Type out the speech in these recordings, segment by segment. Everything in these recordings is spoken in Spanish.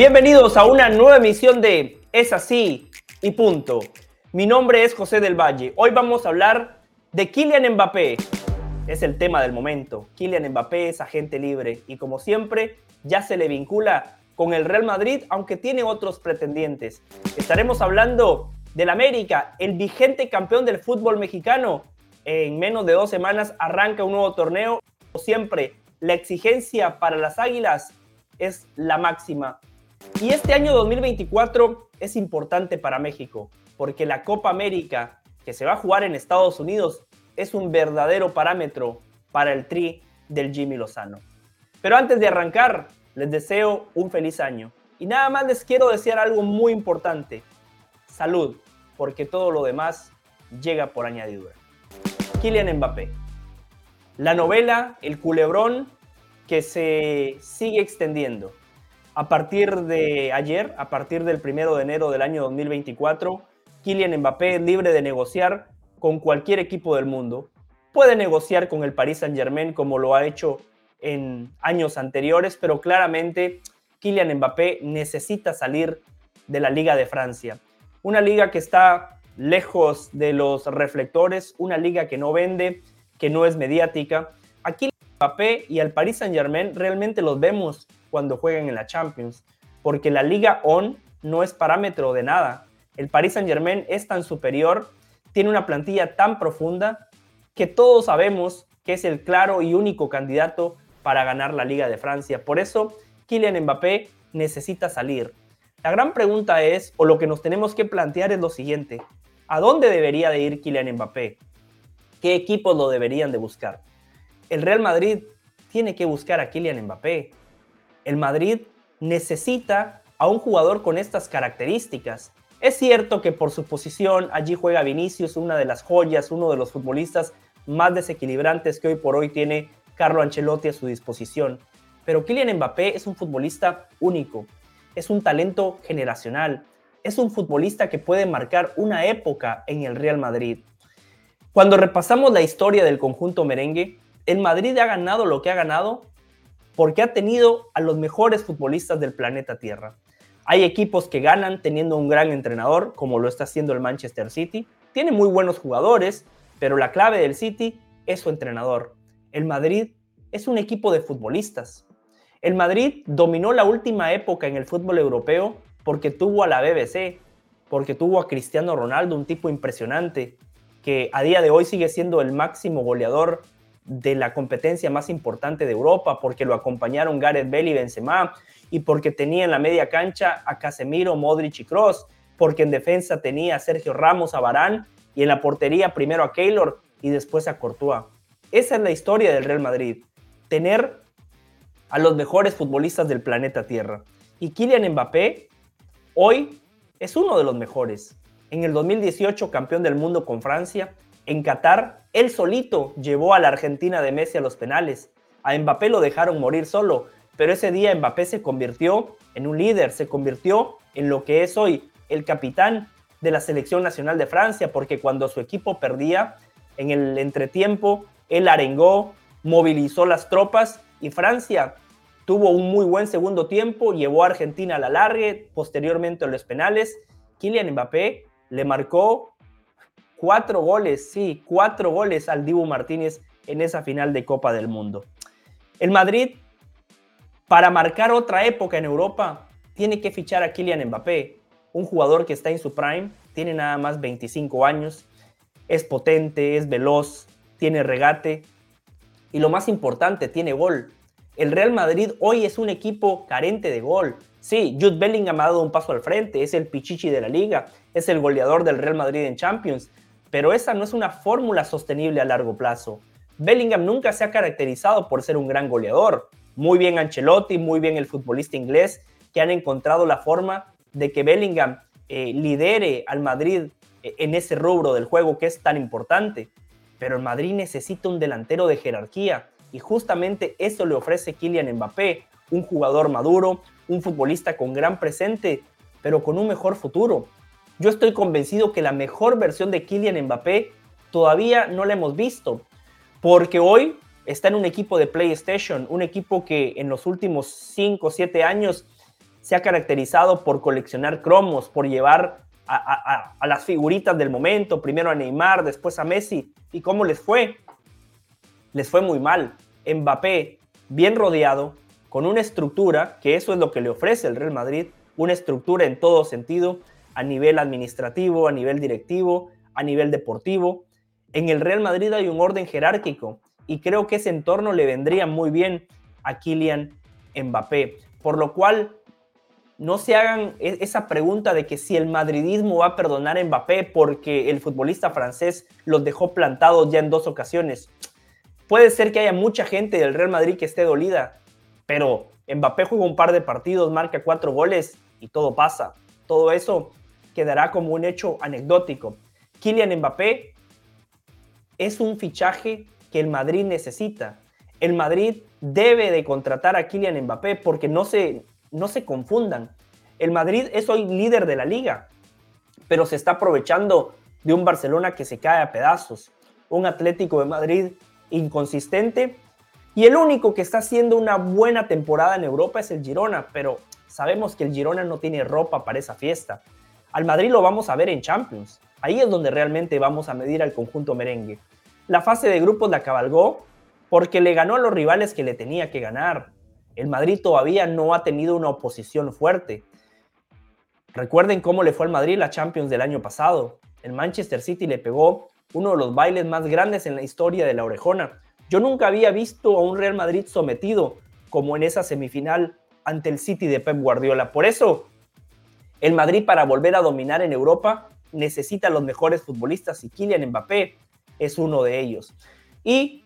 Bienvenidos a una nueva emisión de Es así y punto. Mi nombre es José del Valle. Hoy vamos a hablar de Kylian Mbappé. Es el tema del momento. Kylian Mbappé es agente libre y como siempre ya se le vincula con el Real Madrid, aunque tiene otros pretendientes. Estaremos hablando del América, el vigente campeón del fútbol mexicano. En menos de dos semanas arranca un nuevo torneo. Como siempre, la exigencia para las Águilas es la máxima. Y este año 2024 es importante para México, porque la Copa América, que se va a jugar en Estados Unidos, es un verdadero parámetro para el tri del Jimmy Lozano. Pero antes de arrancar, les deseo un feliz año. Y nada más les quiero desear algo muy importante. Salud, porque todo lo demás llega por añadidura. Kylian Mbappé. La novela, el culebrón que se sigue extendiendo. A partir de ayer, a partir del primero de enero del año 2024, Kylian Mbappé es libre de negociar con cualquier equipo del mundo. Puede negociar con el Paris Saint-Germain como lo ha hecho en años anteriores, pero claramente Kylian Mbappé necesita salir de la Liga de Francia. Una liga que está lejos de los reflectores, una liga que no vende, que no es mediática. Aquí Mbappé y al Paris Saint-Germain realmente los vemos cuando juegan en la Champions, porque la Liga On no es parámetro de nada. El Paris Saint-Germain es tan superior, tiene una plantilla tan profunda que todos sabemos que es el claro y único candidato para ganar la Liga de Francia. Por eso, Kylian Mbappé necesita salir. La gran pregunta es, o lo que nos tenemos que plantear es lo siguiente, ¿a dónde debería de ir Kylian Mbappé? ¿Qué equipos lo deberían de buscar? El Real Madrid tiene que buscar a Kylian Mbappé. El Madrid necesita a un jugador con estas características. Es cierto que por su posición allí juega Vinicius, una de las joyas, uno de los futbolistas más desequilibrantes que hoy por hoy tiene Carlo Ancelotti a su disposición. Pero Kylian Mbappé es un futbolista único, es un talento generacional, es un futbolista que puede marcar una época en el Real Madrid. Cuando repasamos la historia del conjunto merengue, el Madrid ha ganado lo que ha ganado porque ha tenido a los mejores futbolistas del planeta Tierra. Hay equipos que ganan teniendo un gran entrenador, como lo está haciendo el Manchester City. Tiene muy buenos jugadores, pero la clave del City es su entrenador. El Madrid es un equipo de futbolistas. El Madrid dominó la última época en el fútbol europeo porque tuvo a la BBC, porque tuvo a Cristiano Ronaldo, un tipo impresionante, que a día de hoy sigue siendo el máximo goleador de la competencia más importante de Europa, porque lo acompañaron Gareth Bale y Benzema, y porque tenía en la media cancha a Casemiro, Modric y Cross, porque en defensa tenía a Sergio Ramos, a Barán, y en la portería primero a Keylor y después a Courtois. Esa es la historia del Real Madrid. Tener a los mejores futbolistas del planeta Tierra. Y Kylian Mbappé hoy es uno de los mejores. En el 2018 campeón del mundo con Francia. En Qatar, él solito llevó a la Argentina de Messi a los penales. A Mbappé lo dejaron morir solo, pero ese día Mbappé se convirtió en un líder, se convirtió en lo que es hoy el capitán de la selección nacional de Francia, porque cuando su equipo perdía en el entretiempo, él arengó, movilizó las tropas y Francia tuvo un muy buen segundo tiempo, llevó a Argentina a la largue, posteriormente a los penales. Kylian Mbappé le marcó cuatro goles, sí, cuatro goles al Dibu Martínez en esa final de Copa del Mundo. El Madrid, para marcar otra época en Europa, tiene que fichar a Kylian Mbappé, un jugador que está en su prime, tiene nada más 25 años, es potente, es veloz, tiene regate y lo más importante, tiene gol. El Real Madrid hoy es un equipo carente de gol. Sí, Jude Bellingham ha dado un paso al frente, es el pichichi de la liga, es el goleador del Real Madrid en Champions, pero esa no es una fórmula sostenible a largo plazo. Bellingham nunca se ha caracterizado por ser un gran goleador. Muy bien Ancelotti, muy bien el futbolista inglés, que han encontrado la forma de que Bellingham eh, lidere al Madrid eh, en ese rubro del juego que es tan importante. Pero el Madrid necesita un delantero de jerarquía y justamente eso le ofrece Kylian Mbappé, un jugador maduro, un futbolista con gran presente, pero con un mejor futuro. Yo estoy convencido que la mejor versión de Kylian Mbappé todavía no la hemos visto, porque hoy está en un equipo de PlayStation, un equipo que en los últimos 5 o 7 años se ha caracterizado por coleccionar cromos, por llevar a, a, las figuritas del momento, primero a Neymar, después a Messi. ¿Y cómo les fue? Les fue muy mal. Mbappé, bien rodeado, con una estructura, que eso es lo que le ofrece el Real Madrid, una estructura en todo sentido, a nivel administrativo, a nivel directivo, a nivel deportivo. En el Real Madrid hay un orden jerárquico y creo que ese entorno le vendría muy bien a Kylian Mbappé. Por lo cual, no se hagan e-, esa pregunta de que si el madridismo va a perdonar a Mbappé porque el futbolista francés los dejó plantados ya en dos ocasiones. Puede ser que haya mucha gente del Real Madrid que esté dolida, pero Mbappé juega un par de partidos, marca cuatro goles y todo pasa. Todo eso quedará como un hecho anecdótico. Kylian Mbappé es un fichaje que el Madrid necesita. El Madrid debe de contratar a Kylian Mbappé porque no se, no se confundan. El Madrid es hoy líder de la liga, pero se está aprovechando de un Barcelona que se cae a pedazos, un Atlético de Madrid inconsistente y el único que está haciendo una buena temporada en Europa es el Girona, pero sabemos que el Girona no tiene ropa para esa fiesta. Al Madrid lo vamos a ver en Champions. Ahí es donde realmente vamos a medir al conjunto merengue. La fase de grupos la cabalgó porque le ganó a los rivales que le tenía que ganar. El Madrid todavía no ha tenido una oposición fuerte. Recuerden cómo le fue al Madrid la Champions del año pasado. El Manchester City le pegó uno de los bailes más grandes en la historia de la orejona. Yo nunca había visto a un Real Madrid sometido como en esa semifinal ante el City de Pep Guardiola. Por eso, el Madrid para volver a dominar en Europa necesita los mejores futbolistas y Kylian Mbappé es uno de ellos. Y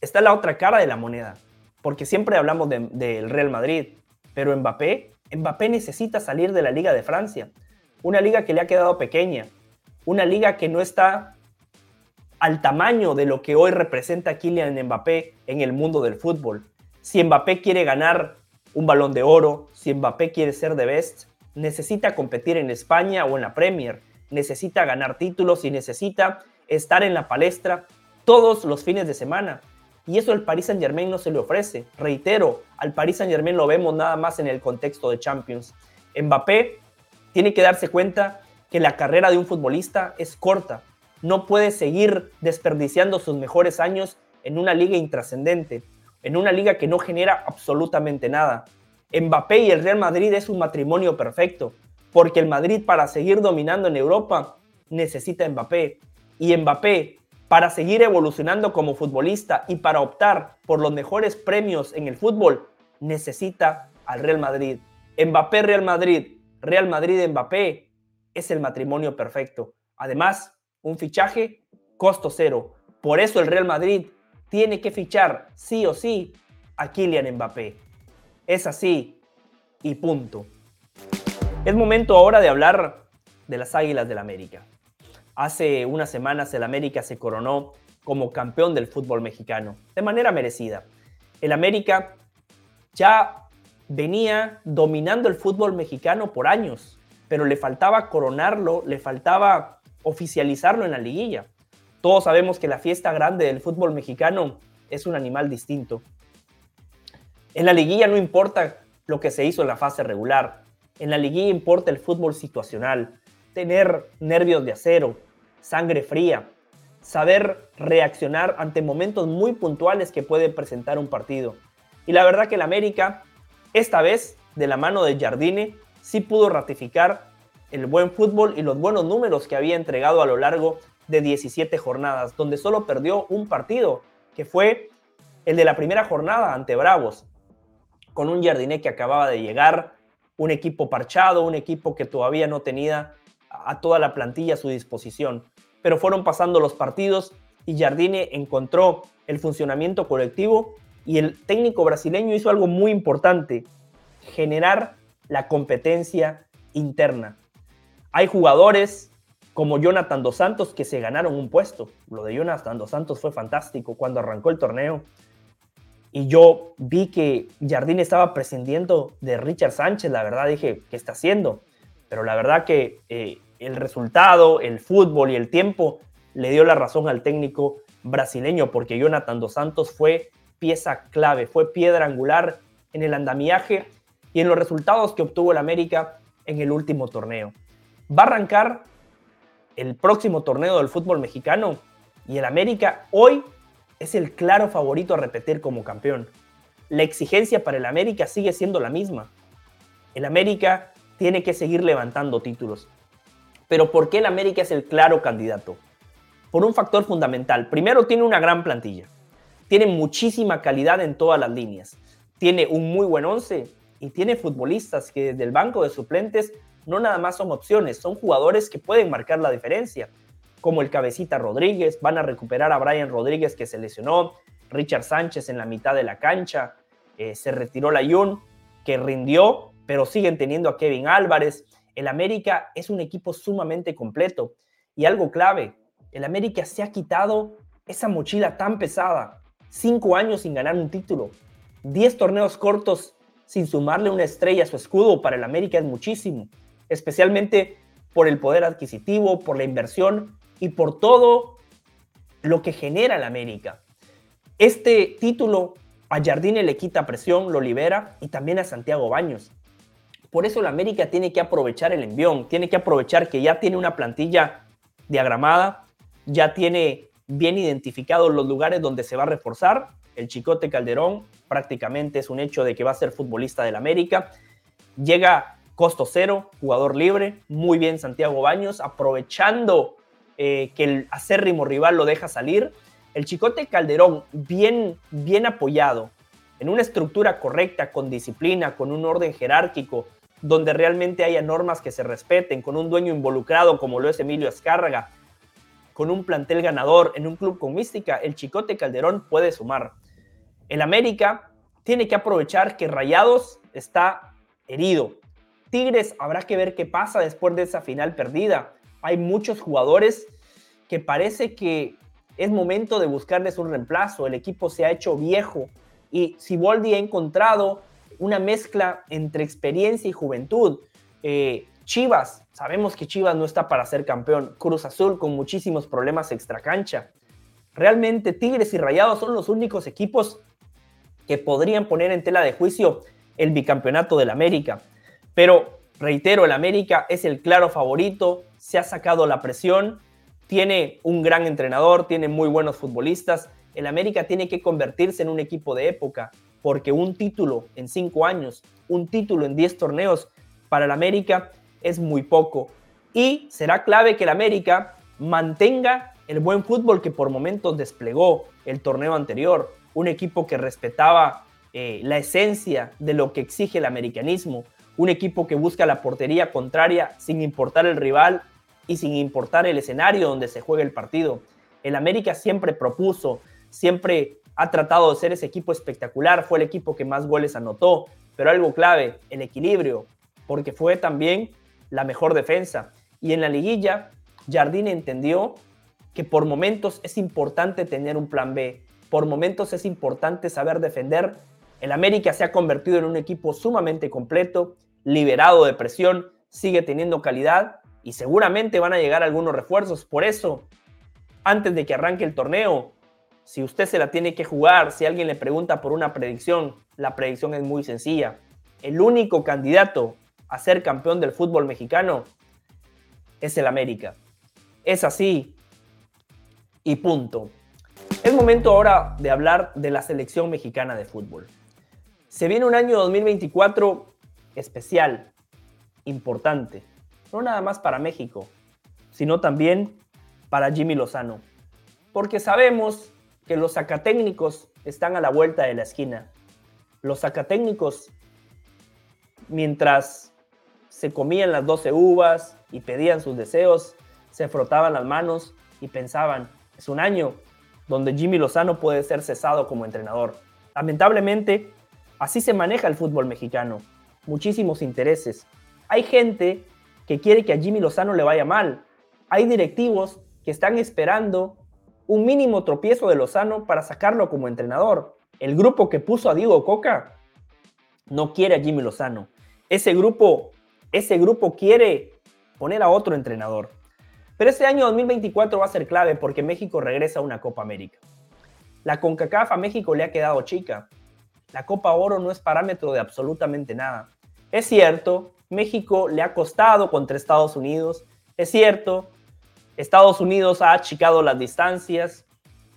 está la otra cara de la moneda, porque siempre hablamos del Real Madrid, pero Mbappé, Mbappé necesita salir de la Liga de Francia, una liga que le ha quedado pequeña, una liga que no está al tamaño de lo que hoy representa Kylian Mbappé en el mundo del fútbol. Si Mbappé quiere ganar un balón de oro, si Mbappé quiere ser de best, necesita competir en España o en la Premier, necesita ganar títulos y necesita estar en la palestra todos los fines de semana. Y eso al Paris Saint Germain no se le ofrece. Reitero, al Paris Saint Germain lo vemos nada más en el contexto de Champions. Mbappé tiene que darse cuenta que la carrera de un futbolista es corta. No puede seguir desperdiciando sus mejores años en una liga intrascendente, en una liga que no genera absolutamente nada. Mbappé y el Real Madrid es un matrimonio perfecto, porque el Madrid para seguir dominando en Europa necesita Mbappé. Y Mbappé, para seguir evolucionando como futbolista y para optar por los mejores premios en el fútbol, necesita al Real Madrid. Mbappé, Real Madrid, Real Madrid, Mbappé es el matrimonio perfecto. Además, un fichaje costo cero. Por eso el Real Madrid tiene que fichar sí o sí a Kylian Mbappé. Es así y punto. Es momento ahora de hablar de las Águilas del América. Hace unas semanas el América se coronó como campeón del fútbol mexicano, de manera merecida. El América ya venía dominando el fútbol mexicano por años, pero le faltaba coronarlo, le faltaba oficializarlo en la liguilla. Todos sabemos que la fiesta grande del fútbol mexicano es un animal distinto. En la liguilla no importa lo que se hizo en la fase regular. En la liguilla importa el fútbol situacional, tener nervios de acero, sangre fría, saber reaccionar ante momentos muy puntuales que puede presentar un partido. Y la verdad que el América, esta vez, de la mano de Jardine, sí pudo ratificar el buen fútbol y los buenos números que había entregado a lo largo de 17 jornadas, donde solo perdió un partido, que fue el de la primera jornada ante Bravos con un Jardiné que acababa de llegar, un equipo parchado, un equipo que todavía no tenía a toda la plantilla a su disposición. Pero fueron pasando los partidos y Jardine encontró el funcionamiento colectivo y el técnico brasileño hizo algo muy importante, generar la competencia interna. Hay jugadores como Jonathan Dos Santos que se ganaron un puesto. Lo de Jonathan Dos Santos fue fantástico cuando arrancó el torneo y yo vi que Jardín estaba prescindiendo de Richard Sánchez, la verdad dije, ¿qué está haciendo? Pero la verdad que eh, el resultado, el fútbol y el tiempo le dio la razón al técnico brasileño, porque Jonathan Dos Santos fue pieza clave, fue piedra angular en el andamiaje y en los resultados que obtuvo el América en el último torneo. Va a arrancar el próximo torneo del fútbol mexicano y el América hoy es el claro favorito a repetir como campeón. La exigencia para el América sigue siendo la misma. El América tiene que seguir levantando títulos. Pero ¿por qué el América es el claro candidato? Por un factor fundamental. Primero, tiene una gran plantilla. Tiene muchísima calidad en todas las líneas. Tiene un muy buen once y tiene futbolistas que desde el banco de suplentes no nada más son opciones, son jugadores que pueden marcar la diferencia, como el cabecita Rodríguez, van a recuperar a Brian Rodríguez que se lesionó, Richard Sánchez en la mitad de la cancha, eh, se retiró la Jun, que rindió, pero siguen teniendo a Kevin Álvarez. El América es un equipo sumamente completo. Y algo clave, el América se ha quitado esa mochila tan pesada. Cinco años sin ganar un título, diez torneos cortos sin sumarle una estrella a su escudo para el América es muchísimo, especialmente por el poder adquisitivo, por la inversión y por todo lo que genera el América. Este título a Jardine le quita presión, lo libera y también a Santiago Baños. Por eso el América tiene que aprovechar el envión, tiene que aprovechar que ya tiene una plantilla diagramada, ya tiene bien identificados los lugares donde se va a reforzar. El Chicote Calderón prácticamente es un hecho de que va a ser futbolista del América. Llega costo cero, jugador libre, muy bien Santiago Baños, aprovechando eh, que el acérrimo rival lo deja salir. El Chicote Calderón, bien, bien apoyado, en una estructura correcta, con disciplina, con un orden jerárquico, donde realmente haya normas que se respeten, con un dueño involucrado como lo es Emilio Escárraga, con un plantel ganador en un club con mística, el Chicote Calderón puede sumar. El América tiene que aprovechar que Rayados está herido. Tigres habrá que ver qué pasa después de esa final perdida. Hay muchos jugadores que parece que es momento de buscarles un reemplazo. El equipo se ha hecho viejo y Siboldi ha encontrado una mezcla entre experiencia y juventud. Eh, Chivas, sabemos que Chivas no está para ser campeón. Cruz Azul con muchísimos problemas extracancha. Realmente Tigres y Rayados son los únicos equipos que podrían poner en tela de juicio el bicampeonato del América. Pero reitero, el América es el claro favorito, se ha sacado la presión, tiene un gran entrenador, tiene muy buenos futbolistas. El América tiene que convertirse en un equipo de época, porque un título en cinco años, un título en diez torneos para el América es muy poco. Y será clave que el América mantenga el buen fútbol que por momentos desplegó el torneo anterior un equipo que respetaba eh, la esencia de lo que exige el americanismo, un equipo que busca la portería contraria sin importar el rival y sin importar el escenario donde se juega el partido. El América siempre propuso, siempre ha tratado de ser ese equipo espectacular, fue el equipo que más goles anotó, pero algo clave, el equilibrio, porque fue también la mejor defensa. Y en la liguilla, Jardine entendió que por momentos es importante tener un plan B, por momentos es importante saber defender. El América se ha convertido en un equipo sumamente completo, liberado de presión, sigue teniendo calidad y seguramente van a llegar algunos refuerzos. Por eso, antes de que arranque el torneo, si usted se la tiene que jugar, si alguien le pregunta por una predicción, la predicción es muy sencilla. El único candidato a ser campeón del fútbol mexicano es el América. Es así y punto. Es momento ahora de hablar de la selección mexicana de fútbol. Se viene un año 2024 especial, importante, no nada más para México, sino también para Jimmy Lozano, porque sabemos que los sacatécnicos están a la vuelta de la esquina. Los sacatécnicos, mientras se comían las 12 uvas y pedían sus deseos, se frotaban las manos y pensaban, es un año donde Jimmy Lozano puede ser cesado como entrenador. Lamentablemente, así se maneja el fútbol mexicano. Muchísimos intereses. Hay gente que quiere que a Jimmy Lozano le vaya mal. Hay directivos que están esperando un mínimo tropiezo de Lozano para sacarlo como entrenador. El grupo que puso a Diego Coca no quiere a Jimmy Lozano. Ese grupo, ese grupo quiere poner a otro entrenador. Pero este año 2024 va a ser clave porque México regresa a una Copa América. La CONCACAF a México le ha quedado chica. La Copa Oro no es parámetro de absolutamente nada. Es cierto, México le ha costado contra Estados Unidos. Es cierto, Estados Unidos ha achicado las distancias.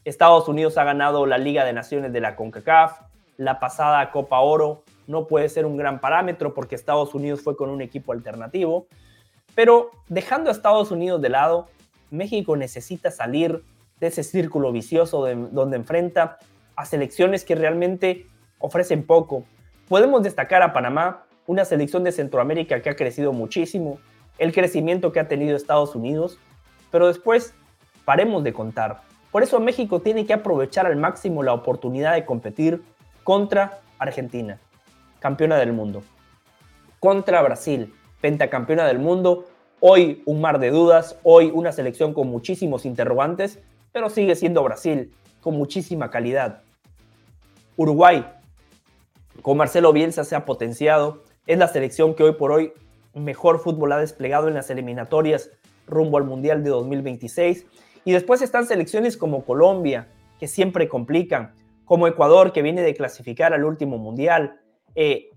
Estados Unidos ha ganado la Liga de Naciones de la CONCACAF. La pasada Copa Oro no puede ser un gran parámetro porque Estados Unidos fue con un equipo alternativo. Pero dejando a Estados Unidos de lado, México necesita salir de ese círculo vicioso donde enfrenta a selecciones que realmente ofrecen poco. Podemos destacar a Panamá, una selección de Centroamérica que ha crecido muchísimo, el crecimiento que ha tenido Estados Unidos, pero después paremos de contar. Por eso México tiene que aprovechar al máximo la oportunidad de competir contra Argentina, campeona del mundo, contra Brasil, pentacampeona del mundo, hoy un mar de dudas, hoy una selección con muchísimos interrogantes, pero sigue siendo Brasil, con muchísima calidad. Uruguay, con Marcelo Bielsa se ha potenciado, es la selección que hoy por hoy mejor fútbol ha desplegado en las eliminatorias rumbo al Mundial de 2026. Y después están selecciones como Colombia, que siempre complican, como Ecuador, que viene de clasificar al último Mundial, eh,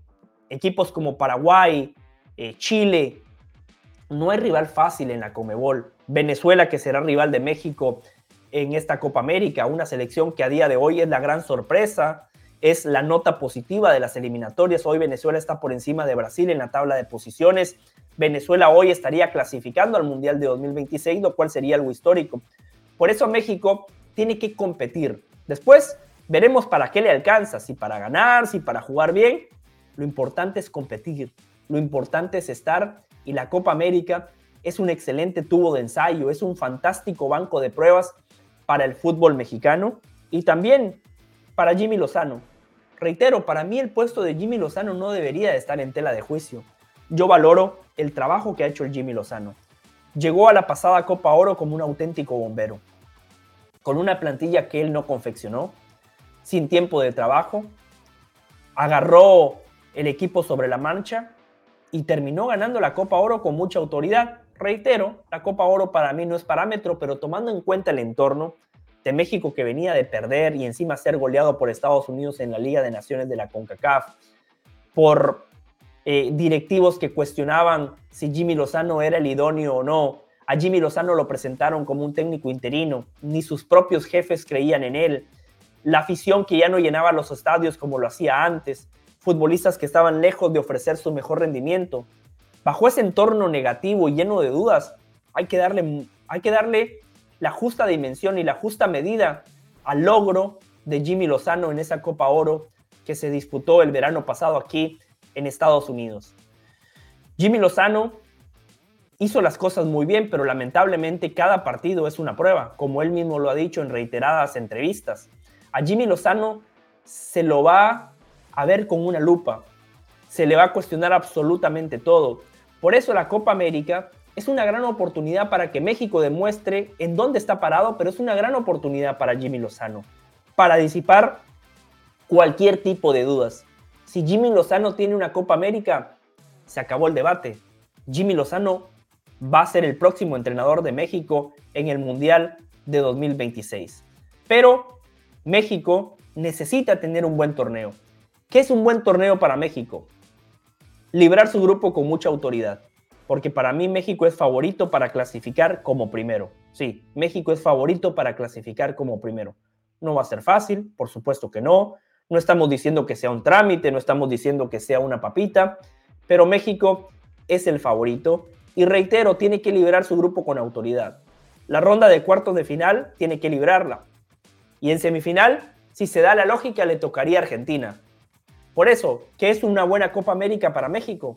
equipos como Paraguay, eh, Chile. No hay rival fácil en la Comebol. Venezuela, que será rival de México en esta Copa América, una selección que a día de hoy es la gran sorpresa, es la nota positiva de las eliminatorias. Hoy Venezuela está por encima de Brasil en la tabla de posiciones. Venezuela hoy estaría clasificando al Mundial de 2026, lo cual sería algo histórico. Por eso México tiene que competir. Después veremos para qué le alcanza, si para ganar, si para jugar bien. Lo importante es competir, lo importante es estar y la Copa América es un excelente tubo de ensayo, es un fantástico banco de pruebas para el fútbol mexicano y también para Jimmy Lozano. Reitero, para mí el puesto de Jimmy Lozano no debería de estar en tela de juicio. Yo valoro el trabajo que ha hecho el Jimmy Lozano. Llegó a la pasada Copa Oro como un auténtico bombero, con una plantilla que él no confeccionó, sin tiempo de trabajo, agarró el equipo sobre la mancha y terminó ganando la Copa Oro con mucha autoridad. Reitero, la Copa Oro para mí no es parámetro, pero tomando en cuenta el entorno de México que venía de perder y encima ser goleado por Estados Unidos en la Liga de Naciones de la CONCACAF, por eh, directivos que cuestionaban si Jimmy Lozano era el idóneo o no. A Jimmy Lozano lo presentaron como un técnico interino, ni sus propios jefes creían en él. La afición que ya no llenaba los estadios como lo hacía antes, futbolistas que estaban lejos de ofrecer su mejor rendimiento. Bajo ese entorno negativo y lleno de dudas, hay que darle, hay que darle la justa dimensión y la justa medida al logro de Jimmy Lozano en esa Copa Oro que se disputó el verano pasado aquí en Estados Unidos. Jimmy Lozano hizo las cosas muy bien, pero lamentablemente cada partido es una prueba, como él mismo lo ha dicho en reiteradas entrevistas. A Jimmy Lozano se lo va a ver con una lupa, se le va a cuestionar absolutamente todo. Por eso la Copa América es una gran oportunidad para que México demuestre en dónde está parado, pero es una gran oportunidad para Jimmy Lozano, para disipar cualquier tipo de dudas. Si Jimmy Lozano tiene una Copa América, se acabó el debate. Jimmy Lozano va a ser el próximo entrenador de México en el Mundial de 2026. Pero México necesita tener un buen torneo. ¿Qué es un buen torneo para México? librar su grupo con mucha autoridad, porque para mí México es favorito para clasificar como primero. Sí, México es favorito para clasificar como primero. No va a ser fácil, por supuesto que no. No estamos diciendo que sea un trámite, no estamos diciendo que sea una papita, pero México es el favorito y reitero, tiene que liberar su grupo con autoridad. La ronda de cuartos de final tiene que librarla. Y en semifinal, si se da la lógica, le tocaría a Argentina. Por eso, ¿qué es una buena Copa América para México?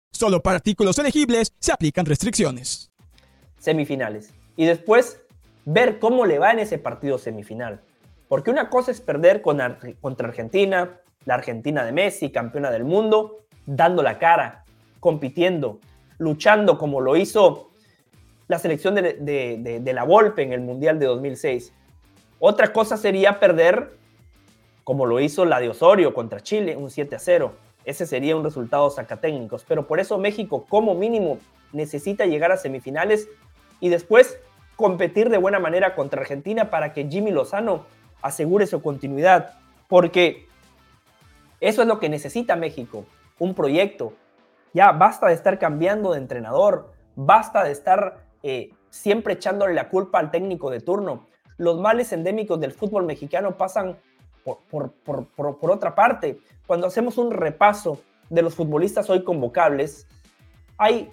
Solo para artículos elegibles se aplican restricciones. Semifinales. Y después ver cómo le va en ese partido semifinal. Porque una cosa es perder contra Argentina, la Argentina de Messi, campeona del mundo, dando la cara, compitiendo, luchando como lo hizo la selección de, la Volpe en el Mundial de 2006. Otra cosa sería perder, como lo hizo la de Osorio contra Chile, un 7 a 0. Ese sería un resultado sacatécnicos. Pero por eso México, como mínimo, necesita llegar a semifinales y después competir de buena manera contra Argentina para que Jimmy Lozano asegure su continuidad. Porque eso es lo que necesita México, un proyecto. Ya basta de estar cambiando de entrenador, basta de estar eh, siempre echándole la culpa al técnico de turno. Los males endémicos del fútbol mexicano pasan por, otra parte. Cuando hacemos un repaso de los futbolistas hoy convocables, hay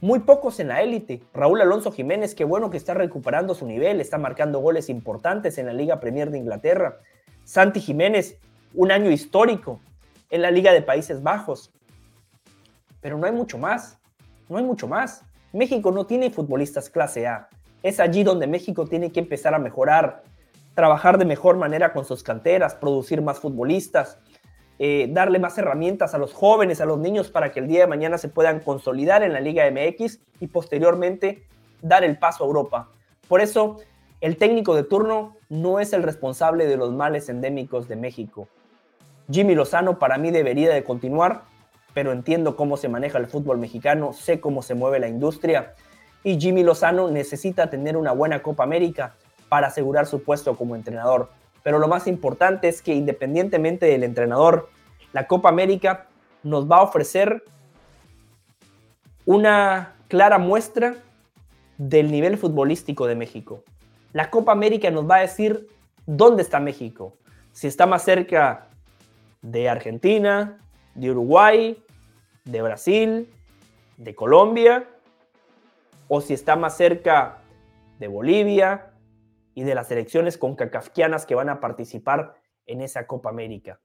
muy pocos en la élite. Raúl Alonso Jiménez, qué bueno que está recuperando su nivel, está marcando goles importantes en la Liga Premier de Inglaterra. Santi Jiménez, un año histórico en la Liga de Países Bajos. Pero no hay mucho más, no hay mucho más. México no tiene futbolistas clase A. Es allí donde México tiene que empezar a mejorar, trabajar de mejor manera con sus canteras, producir más futbolistas, eh, darle más herramientas a los jóvenes, a los niños para que el día de mañana se puedan consolidar en la Liga MX y posteriormente dar el paso a Europa. Por eso, el técnico de turno no es el responsable de los males endémicos de México. Jimmy Lozano para mí debería de continuar pero entiendo cómo se maneja el fútbol mexicano, sé cómo se mueve la industria y Jimmy Lozano necesita tener una buena Copa América para asegurar su puesto como entrenador. Pero lo más importante es que independientemente del entrenador, la Copa América nos va a ofrecer una clara muestra del nivel futbolístico de México. La Copa América nos va a decir dónde está México, si está más cerca de Argentina, de Uruguay, de Brasil, de Colombia, o si está más cerca de Bolivia y de las elecciones concacafquianas que van a participar en esa Copa América.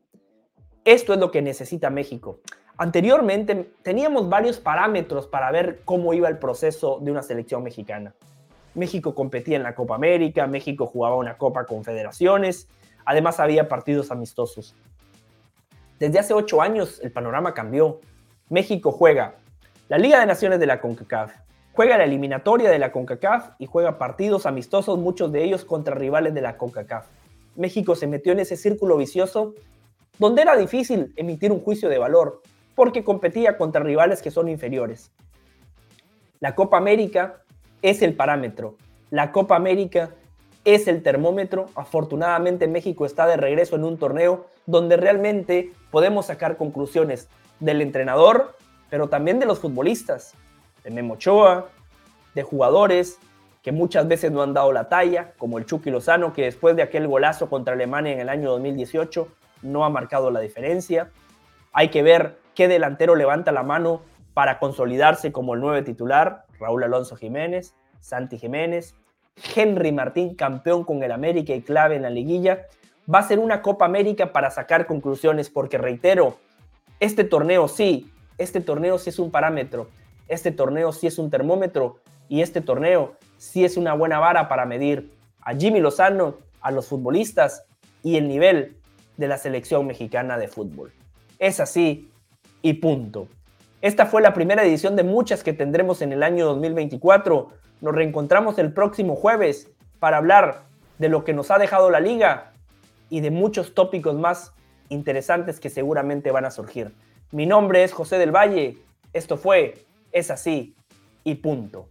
Esto es lo que necesita México. Anteriormente teníamos varios parámetros para ver cómo iba el proceso de una selección mexicana. México competía en la Copa América, México jugaba una Copa Confederaciones, además había partidos amistosos. Desde hace ocho años el panorama cambió. México juega la Liga de Naciones de la CONCACAF, juega la eliminatoria de la CONCACAF y juega partidos amistosos, muchos de ellos contra rivales de la CONCACAF. México se metió en ese círculo vicioso donde era difícil emitir un juicio de valor porque competía contra rivales que son inferiores. La Copa América es el parámetro. La Copa América es el termómetro. Afortunadamente México está de regreso en un torneo donde realmente podemos sacar conclusiones del entrenador, pero también de los futbolistas, de Memo Ochoa, de jugadores que muchas veces no han dado la talla, como el Chucky Lozano, que después de aquel golazo contra Alemania en el año 2018 no ha marcado la diferencia. Hay que ver qué delantero levanta la mano para consolidarse como el nueve titular, Raúl Alonso Jiménez, Santi Jiménez, Henry Martín, campeón con el América y clave en la liguilla. Va a ser una Copa América para sacar conclusiones, porque reitero, este torneo sí, este torneo sí es un parámetro, este torneo sí es un termómetro y este torneo sí es una buena vara para medir a Jimmy Lozano, a los futbolistas y el nivel de la selección mexicana de fútbol. Es así y punto. Esta fue la primera edición de muchas que tendremos en el año 2024. Nos reencontramos el próximo jueves para hablar de lo que nos ha dejado la liga y de muchos tópicos más interesantes que seguramente van a surgir. Mi nombre es José del Valle, esto fue Es así y punto.